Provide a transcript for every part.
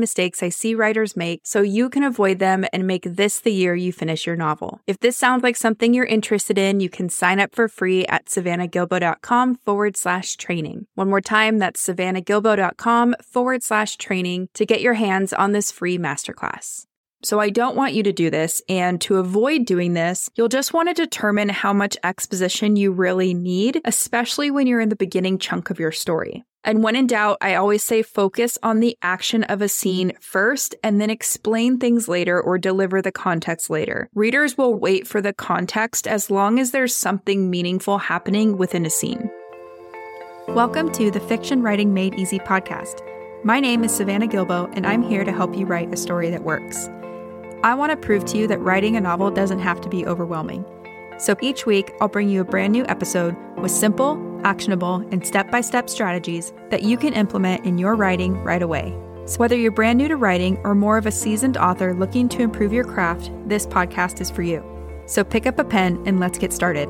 mistakes I see writers make so you can avoid them and make this the year you finish your novel. If this sounds like something you're interested in, you can sign up for free at savannahgilbo.com forward slash training. One more time, that's savannahgilbo.com forward slash training to get your hands on this free masterclass. So I don't want you to do this. And to avoid doing this, you'll just want to determine how much exposition you really need, especially when you're in the beginning chunk of your story. And when in doubt, I always say focus on the action of a scene first and then explain things later or deliver the context later. Readers will wait for the context as long as there's something meaningful happening within a scene. Welcome to the Fiction Writing Made Easy podcast. My name is Savannah Gilbo, and I'm here to help you write a story that works. I want to prove to you that writing a novel doesn't have to be overwhelming. So each week, I'll bring you a brand new episode with simple, actionable, and step by step strategies that you can implement in your writing right away. So, whether you're brand new to writing or more of a seasoned author looking to improve your craft, this podcast is for you. So, pick up a pen and let's get started.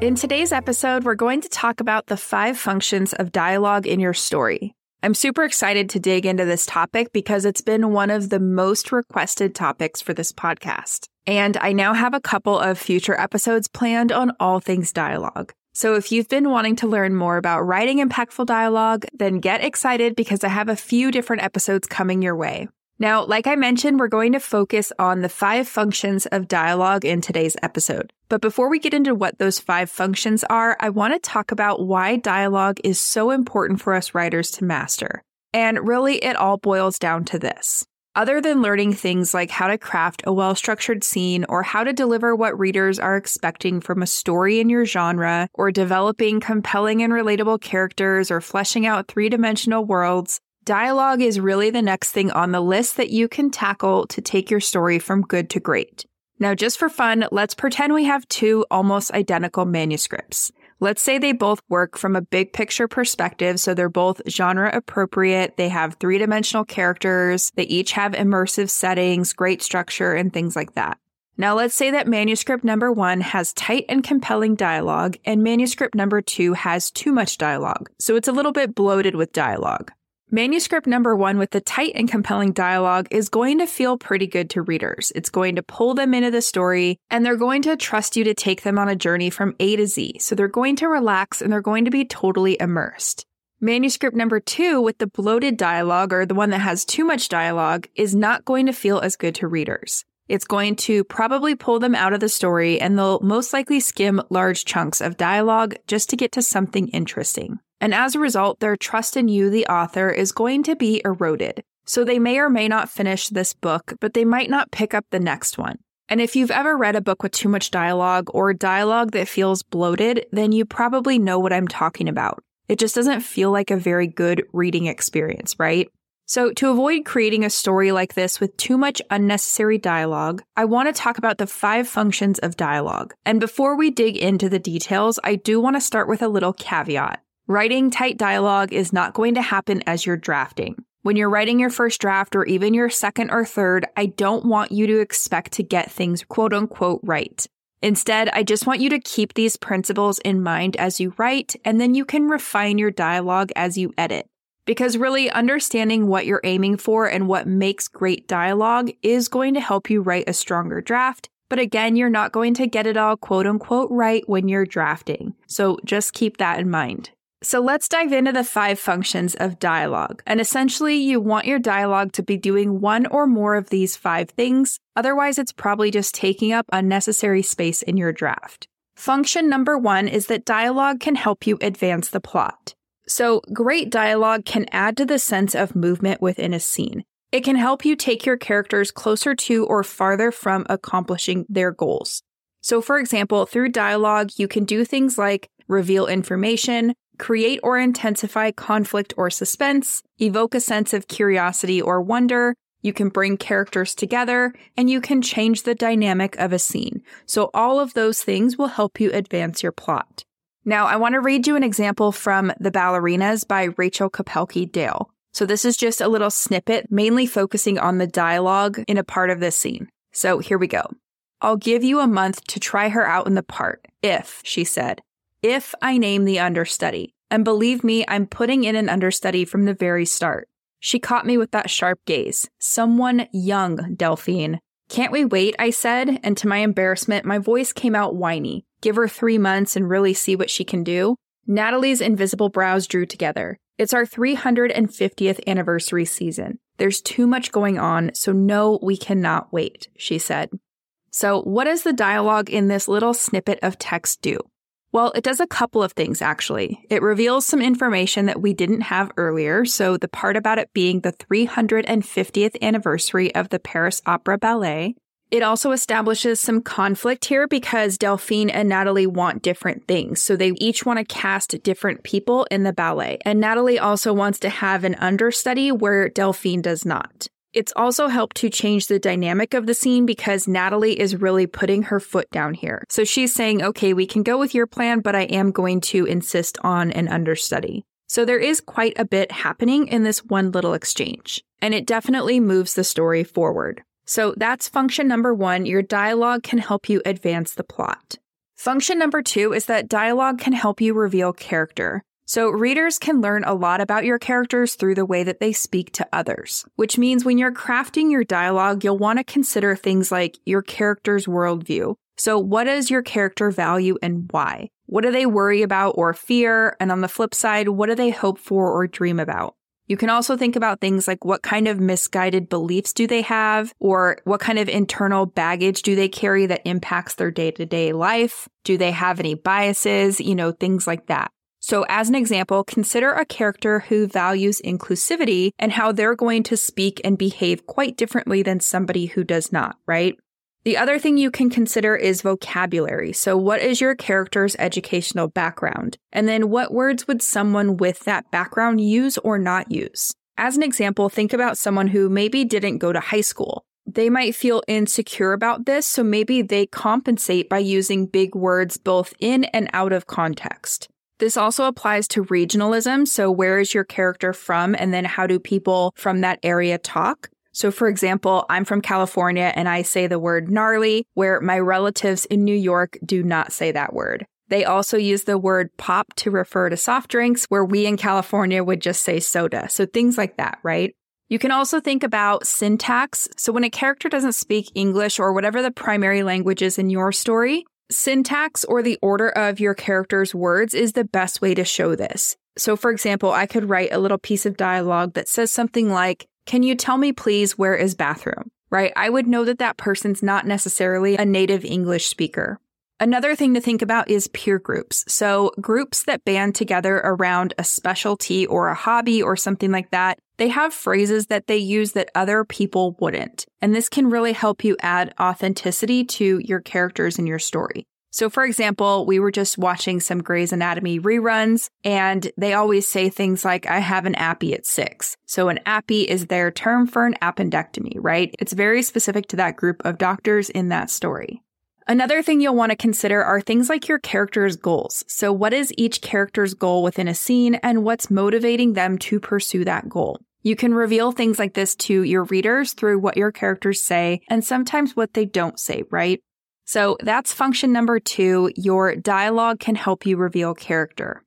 In today's episode, we're going to talk about the five functions of dialogue in your story. I'm super excited to dig into this topic because it's been one of the most requested topics for this podcast. And I now have a couple of future episodes planned on all things dialogue. So if you've been wanting to learn more about writing impactful dialogue, then get excited because I have a few different episodes coming your way. Now, like I mentioned, we're going to focus on the five functions of dialogue in today's episode. But before we get into what those five functions are, I want to talk about why dialogue is so important for us writers to master. And really, it all boils down to this. Other than learning things like how to craft a well structured scene or how to deliver what readers are expecting from a story in your genre, or developing compelling and relatable characters or fleshing out three dimensional worlds, dialogue is really the next thing on the list that you can tackle to take your story from good to great. Now, just for fun, let's pretend we have two almost identical manuscripts. Let's say they both work from a big picture perspective, so they're both genre appropriate, they have three dimensional characters, they each have immersive settings, great structure, and things like that. Now, let's say that manuscript number one has tight and compelling dialogue, and manuscript number two has too much dialogue, so it's a little bit bloated with dialogue. Manuscript number one with the tight and compelling dialogue is going to feel pretty good to readers. It's going to pull them into the story and they're going to trust you to take them on a journey from A to Z. So they're going to relax and they're going to be totally immersed. Manuscript number two with the bloated dialogue or the one that has too much dialogue is not going to feel as good to readers. It's going to probably pull them out of the story and they'll most likely skim large chunks of dialogue just to get to something interesting. And as a result, their trust in you, the author, is going to be eroded. So they may or may not finish this book, but they might not pick up the next one. And if you've ever read a book with too much dialogue or dialogue that feels bloated, then you probably know what I'm talking about. It just doesn't feel like a very good reading experience, right? So, to avoid creating a story like this with too much unnecessary dialogue, I want to talk about the five functions of dialogue. And before we dig into the details, I do want to start with a little caveat. Writing tight dialogue is not going to happen as you're drafting. When you're writing your first draft or even your second or third, I don't want you to expect to get things quote unquote right. Instead, I just want you to keep these principles in mind as you write, and then you can refine your dialogue as you edit. Because really understanding what you're aiming for and what makes great dialogue is going to help you write a stronger draft. But again, you're not going to get it all quote unquote right when you're drafting. So just keep that in mind. So let's dive into the five functions of dialogue. And essentially, you want your dialogue to be doing one or more of these five things. Otherwise, it's probably just taking up unnecessary space in your draft. Function number one is that dialogue can help you advance the plot. So, great dialogue can add to the sense of movement within a scene. It can help you take your characters closer to or farther from accomplishing their goals. So, for example, through dialogue, you can do things like reveal information, create or intensify conflict or suspense, evoke a sense of curiosity or wonder, you can bring characters together, and you can change the dynamic of a scene. So all of those things will help you advance your plot. Now, I want to read you an example from The Ballerinas by Rachel Kapelke Dale. So this is just a little snippet, mainly focusing on the dialogue in a part of this scene. So here we go. I'll give you a month to try her out in the part, if, she said, if I name the understudy. And believe me, I'm putting in an understudy from the very start. She caught me with that sharp gaze. Someone young, Delphine. Can't we wait? I said, and to my embarrassment, my voice came out whiny. Give her three months and really see what she can do. Natalie's invisible brows drew together. It's our 350th anniversary season. There's too much going on, so no, we cannot wait, she said. So, what does the dialogue in this little snippet of text do? Well, it does a couple of things actually. It reveals some information that we didn't have earlier. So, the part about it being the 350th anniversary of the Paris Opera Ballet. It also establishes some conflict here because Delphine and Natalie want different things. So, they each want to cast different people in the ballet. And Natalie also wants to have an understudy where Delphine does not. It's also helped to change the dynamic of the scene because Natalie is really putting her foot down here. So she's saying, okay, we can go with your plan, but I am going to insist on an understudy. So there is quite a bit happening in this one little exchange, and it definitely moves the story forward. So that's function number one. Your dialogue can help you advance the plot. Function number two is that dialogue can help you reveal character. So readers can learn a lot about your characters through the way that they speak to others, which means when you're crafting your dialogue, you'll want to consider things like your character's worldview. So what does your character value and why? What do they worry about or fear? And on the flip side, what do they hope for or dream about? You can also think about things like what kind of misguided beliefs do they have, or what kind of internal baggage do they carry that impacts their day to day life? Do they have any biases? You know, things like that. So, as an example, consider a character who values inclusivity and how they're going to speak and behave quite differently than somebody who does not, right? The other thing you can consider is vocabulary. So, what is your character's educational background? And then, what words would someone with that background use or not use? As an example, think about someone who maybe didn't go to high school. They might feel insecure about this, so maybe they compensate by using big words both in and out of context. This also applies to regionalism. So, where is your character from? And then, how do people from that area talk? So, for example, I'm from California and I say the word gnarly, where my relatives in New York do not say that word. They also use the word pop to refer to soft drinks, where we in California would just say soda. So, things like that, right? You can also think about syntax. So, when a character doesn't speak English or whatever the primary language is in your story, Syntax or the order of your character's words is the best way to show this. So, for example, I could write a little piece of dialogue that says something like, Can you tell me, please, where is bathroom? Right? I would know that that person's not necessarily a native English speaker. Another thing to think about is peer groups. So, groups that band together around a specialty or a hobby or something like that, they have phrases that they use that other people wouldn't. And this can really help you add authenticity to your characters in your story. So, for example, we were just watching some Grey's Anatomy reruns, and they always say things like, I have an appy at six. So, an appy is their term for an appendectomy, right? It's very specific to that group of doctors in that story. Another thing you'll want to consider are things like your character's goals. So, what is each character's goal within a scene and what's motivating them to pursue that goal? You can reveal things like this to your readers through what your characters say and sometimes what they don't say, right? So that's function number two. Your dialogue can help you reveal character.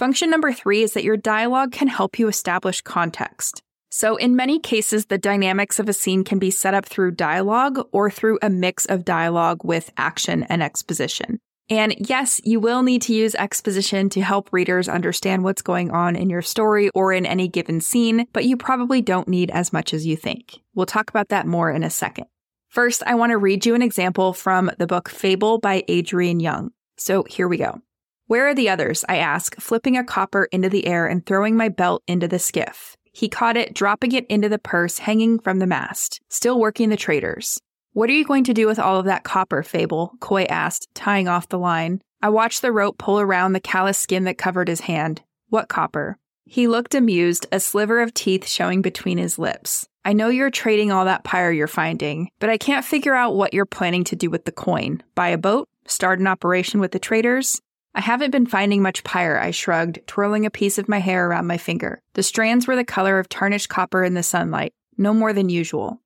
Function number three is that your dialogue can help you establish context. So, in many cases, the dynamics of a scene can be set up through dialogue or through a mix of dialogue with action and exposition. And yes, you will need to use exposition to help readers understand what's going on in your story or in any given scene, but you probably don't need as much as you think. We'll talk about that more in a second. First, I want to read you an example from the book Fable by Adrienne Young. So here we go. Where are the others? I ask, flipping a copper into the air and throwing my belt into the skiff. He caught it, dropping it into the purse hanging from the mast, still working the traders. What are you going to do with all of that copper, Fable? Coy asked, tying off the line. I watched the rope pull around the callous skin that covered his hand. What copper? He looked amused, a sliver of teeth showing between his lips. I know you're trading all that pyre you're finding, but I can't figure out what you're planning to do with the coin. Buy a boat? Start an operation with the traders? I haven't been finding much pyre, I shrugged, twirling a piece of my hair around my finger. The strands were the color of tarnished copper in the sunlight, no more than usual.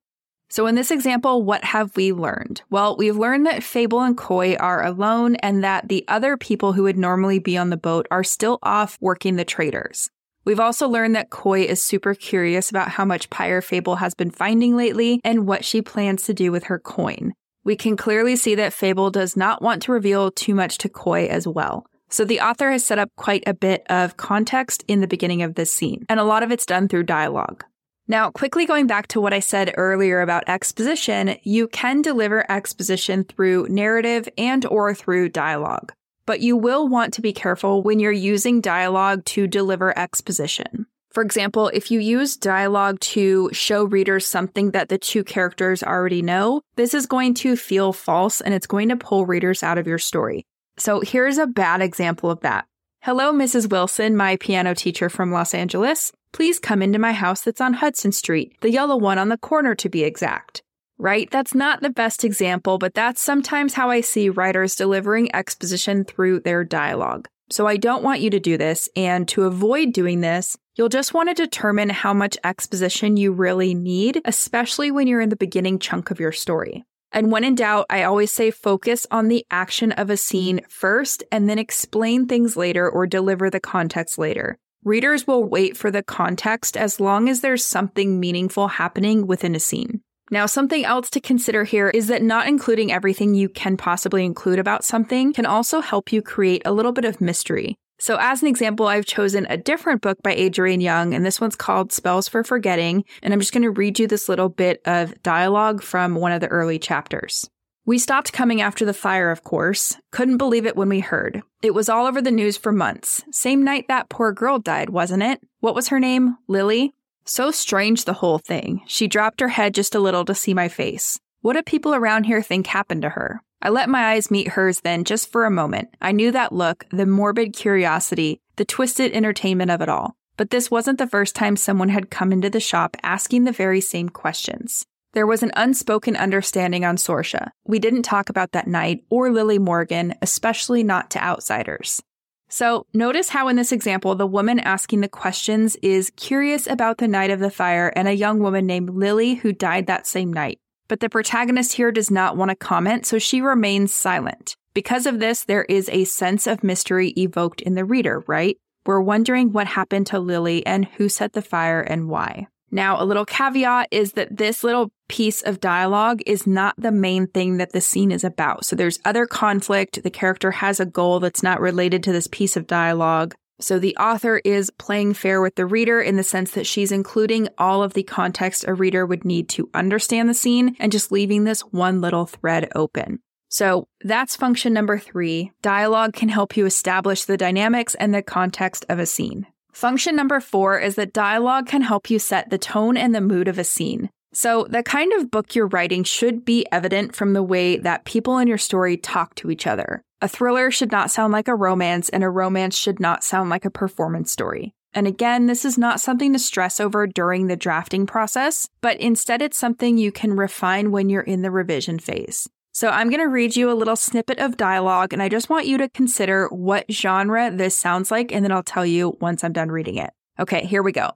So, in this example, what have we learned? Well, we've learned that Fable and Coy are alone and that the other people who would normally be on the boat are still off working the traders. We've also learned that Coy is super curious about how much Pyre Fable has been finding lately and what she plans to do with her coin. We can clearly see that Fable does not want to reveal too much to Coy as well. So the author has set up quite a bit of context in the beginning of this scene, and a lot of it's done through dialogue. Now, quickly going back to what I said earlier about exposition, you can deliver exposition through narrative and or through dialogue but you will want to be careful when you're using dialogue to deliver exposition. For example, if you use dialogue to show readers something that the two characters already know, this is going to feel false and it's going to pull readers out of your story. So here's a bad example of that. Hello, Mrs. Wilson, my piano teacher from Los Angeles. Please come into my house that's on Hudson Street, the yellow one on the corner to be exact right? That's not the best example, but that's sometimes how I see writers delivering exposition through their dialogue. So I don't want you to do this. And to avoid doing this, you'll just want to determine how much exposition you really need, especially when you're in the beginning chunk of your story. And when in doubt, I always say focus on the action of a scene first and then explain things later or deliver the context later. Readers will wait for the context as long as there's something meaningful happening within a scene. Now, something else to consider here is that not including everything you can possibly include about something can also help you create a little bit of mystery. So, as an example, I've chosen a different book by Adrienne Young, and this one's called Spells for Forgetting. And I'm just going to read you this little bit of dialogue from one of the early chapters. We stopped coming after the fire, of course. Couldn't believe it when we heard. It was all over the news for months. Same night that poor girl died, wasn't it? What was her name? Lily? So strange, the whole thing. She dropped her head just a little to see my face. What do people around here think happened to her? I let my eyes meet hers then just for a moment. I knew that look, the morbid curiosity, the twisted entertainment of it all. But this wasn't the first time someone had come into the shop asking the very same questions. There was an unspoken understanding on Saoirse. We didn't talk about that night or Lily Morgan, especially not to outsiders. So notice how in this example, the woman asking the questions is curious about the night of the fire and a young woman named Lily who died that same night. But the protagonist here does not want to comment, so she remains silent. Because of this, there is a sense of mystery evoked in the reader, right? We're wondering what happened to Lily and who set the fire and why. Now, a little caveat is that this little piece of dialogue is not the main thing that the scene is about. So there's other conflict. The character has a goal that's not related to this piece of dialogue. So the author is playing fair with the reader in the sense that she's including all of the context a reader would need to understand the scene and just leaving this one little thread open. So that's function number three. Dialogue can help you establish the dynamics and the context of a scene. Function number four is that dialogue can help you set the tone and the mood of a scene. So, the kind of book you're writing should be evident from the way that people in your story talk to each other. A thriller should not sound like a romance, and a romance should not sound like a performance story. And again, this is not something to stress over during the drafting process, but instead it's something you can refine when you're in the revision phase. So I'm going to read you a little snippet of dialogue, and I just want you to consider what genre this sounds like, and then I'll tell you once I'm done reading it. Okay, here we go.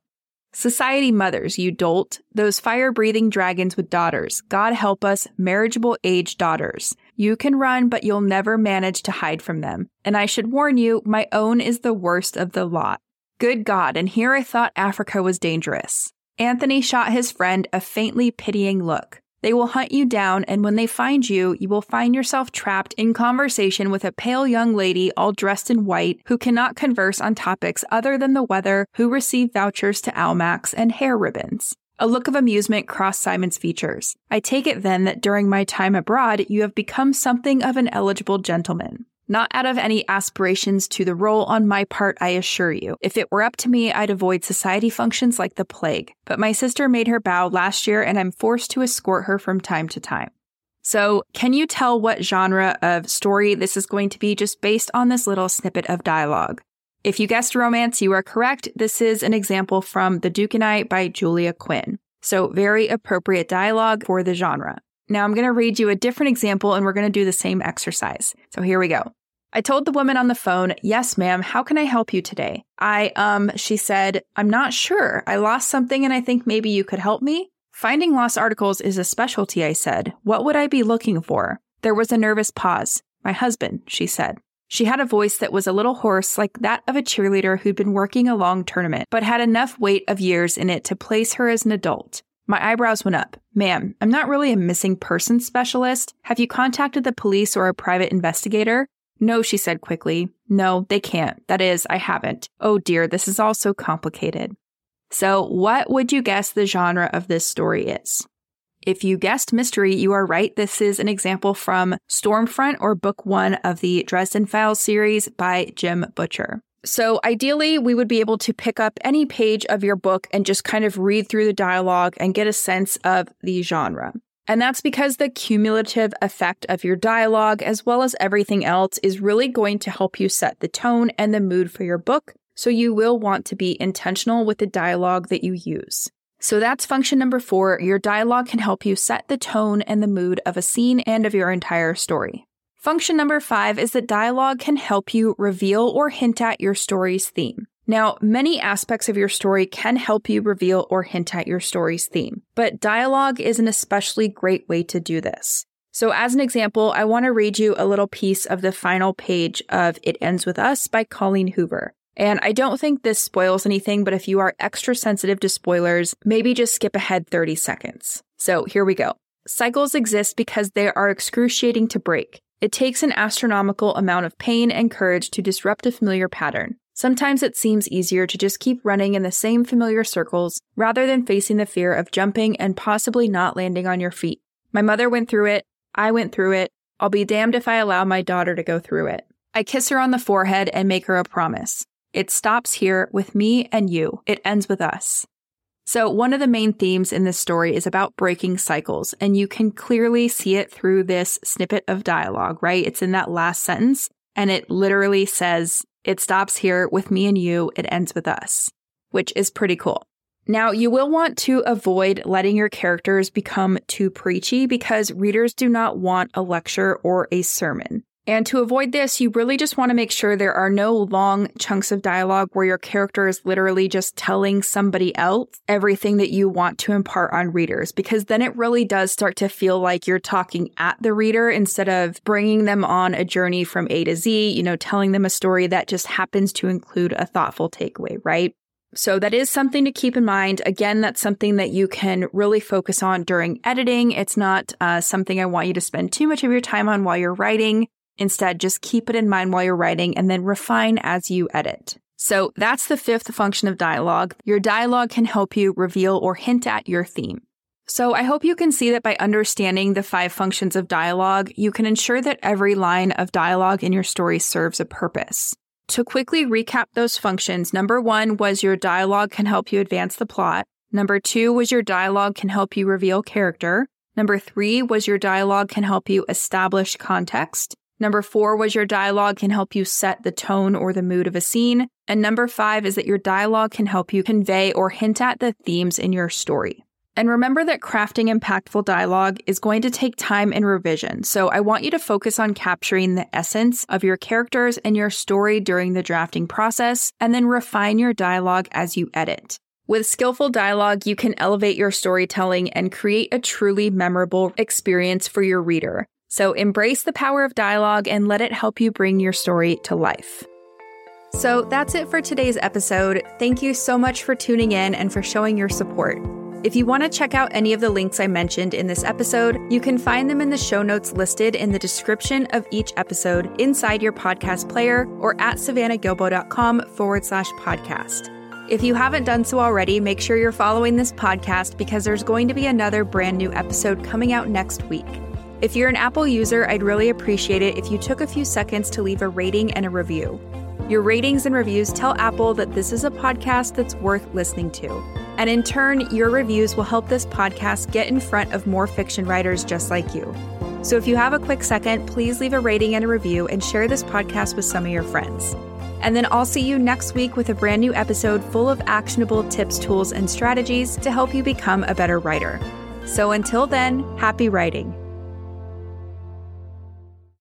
Society mothers, you dolt, those fire breathing dragons with daughters. God help us, marriageable age daughters. You can run, but you'll never manage to hide from them. And I should warn you, my own is the worst of the lot. Good God, and here I thought Africa was dangerous. Anthony shot his friend a faintly pitying look. They will hunt you down, and when they find you, you will find yourself trapped in conversation with a pale young lady all dressed in white who cannot converse on topics other than the weather, who receive vouchers to Almack's and hair ribbons. A look of amusement crossed Simon's features. I take it then that during my time abroad, you have become something of an eligible gentleman. Not out of any aspirations to the role on my part, I assure you. If it were up to me, I'd avoid society functions like the plague. But my sister made her bow last year and I'm forced to escort her from time to time. So, can you tell what genre of story this is going to be just based on this little snippet of dialogue? If you guessed romance, you are correct. This is an example from The Duke and I by Julia Quinn. So, very appropriate dialogue for the genre. Now, I'm going to read you a different example and we're going to do the same exercise. So, here we go. I told the woman on the phone, Yes, ma'am, how can I help you today? I, um, she said, I'm not sure. I lost something and I think maybe you could help me. Finding lost articles is a specialty, I said. What would I be looking for? There was a nervous pause. My husband, she said. She had a voice that was a little hoarse, like that of a cheerleader who'd been working a long tournament, but had enough weight of years in it to place her as an adult. My eyebrows went up. Ma'am, I'm not really a missing person specialist. Have you contacted the police or a private investigator? No, she said quickly. No, they can't. That is, I haven't. Oh dear, this is all so complicated. So, what would you guess the genre of this story is? If you guessed mystery, you are right. This is an example from Storm Front or book one of the Dresden Files series by Jim Butcher. So, ideally, we would be able to pick up any page of your book and just kind of read through the dialogue and get a sense of the genre. And that's because the cumulative effect of your dialogue, as well as everything else, is really going to help you set the tone and the mood for your book. So, you will want to be intentional with the dialogue that you use. So that's function number four. Your dialogue can help you set the tone and the mood of a scene and of your entire story. Function number five is that dialogue can help you reveal or hint at your story's theme. Now, many aspects of your story can help you reveal or hint at your story's theme, but dialogue is an especially great way to do this. So, as an example, I want to read you a little piece of the final page of It Ends With Us by Colleen Hoover. And I don't think this spoils anything, but if you are extra sensitive to spoilers, maybe just skip ahead 30 seconds. So here we go. Cycles exist because they are excruciating to break. It takes an astronomical amount of pain and courage to disrupt a familiar pattern. Sometimes it seems easier to just keep running in the same familiar circles rather than facing the fear of jumping and possibly not landing on your feet. My mother went through it. I went through it. I'll be damned if I allow my daughter to go through it. I kiss her on the forehead and make her a promise. It stops here with me and you. It ends with us. So, one of the main themes in this story is about breaking cycles, and you can clearly see it through this snippet of dialogue, right? It's in that last sentence, and it literally says, It stops here with me and you. It ends with us, which is pretty cool. Now, you will want to avoid letting your characters become too preachy because readers do not want a lecture or a sermon. And to avoid this, you really just want to make sure there are no long chunks of dialogue where your character is literally just telling somebody else everything that you want to impart on readers, because then it really does start to feel like you're talking at the reader instead of bringing them on a journey from A to Z, you know, telling them a story that just happens to include a thoughtful takeaway, right? So that is something to keep in mind. Again, that's something that you can really focus on during editing. It's not uh, something I want you to spend too much of your time on while you're writing. Instead, just keep it in mind while you're writing and then refine as you edit. So that's the fifth function of dialogue. Your dialogue can help you reveal or hint at your theme. So I hope you can see that by understanding the five functions of dialogue, you can ensure that every line of dialogue in your story serves a purpose. To quickly recap those functions, number one was your dialogue can help you advance the plot. Number two was your dialogue can help you reveal character. Number three was your dialogue can help you establish context. Number four was your dialogue can help you set the tone or the mood of a scene. And number five is that your dialogue can help you convey or hint at the themes in your story. And remember that crafting impactful dialogue is going to take time and revision. So I want you to focus on capturing the essence of your characters and your story during the drafting process, and then refine your dialogue as you edit. With skillful dialogue, you can elevate your storytelling and create a truly memorable experience for your reader. So embrace the power of dialogue and let it help you bring your story to life. So that's it for today's episode. Thank you so much for tuning in and for showing your support. If you want to check out any of the links I mentioned in this episode, you can find them in the show notes listed in the description of each episode inside your podcast player or at savannahgilbo.com forward slash podcast. If you haven't done so already, make sure you're following this podcast because there's going to be another brand new episode coming out next week. If you're an Apple user, I'd really appreciate it if you took a few seconds to leave a rating and a review. Your ratings and reviews tell Apple that this is a podcast that's worth listening to. And in turn, your reviews will help this podcast get in front of more fiction writers just like you. So if you have a quick second, please leave a rating and a review and share this podcast with some of your friends. And then I'll see you next week with a brand new episode full of actionable tips, tools, and strategies to help you become a better writer. So until then, happy writing.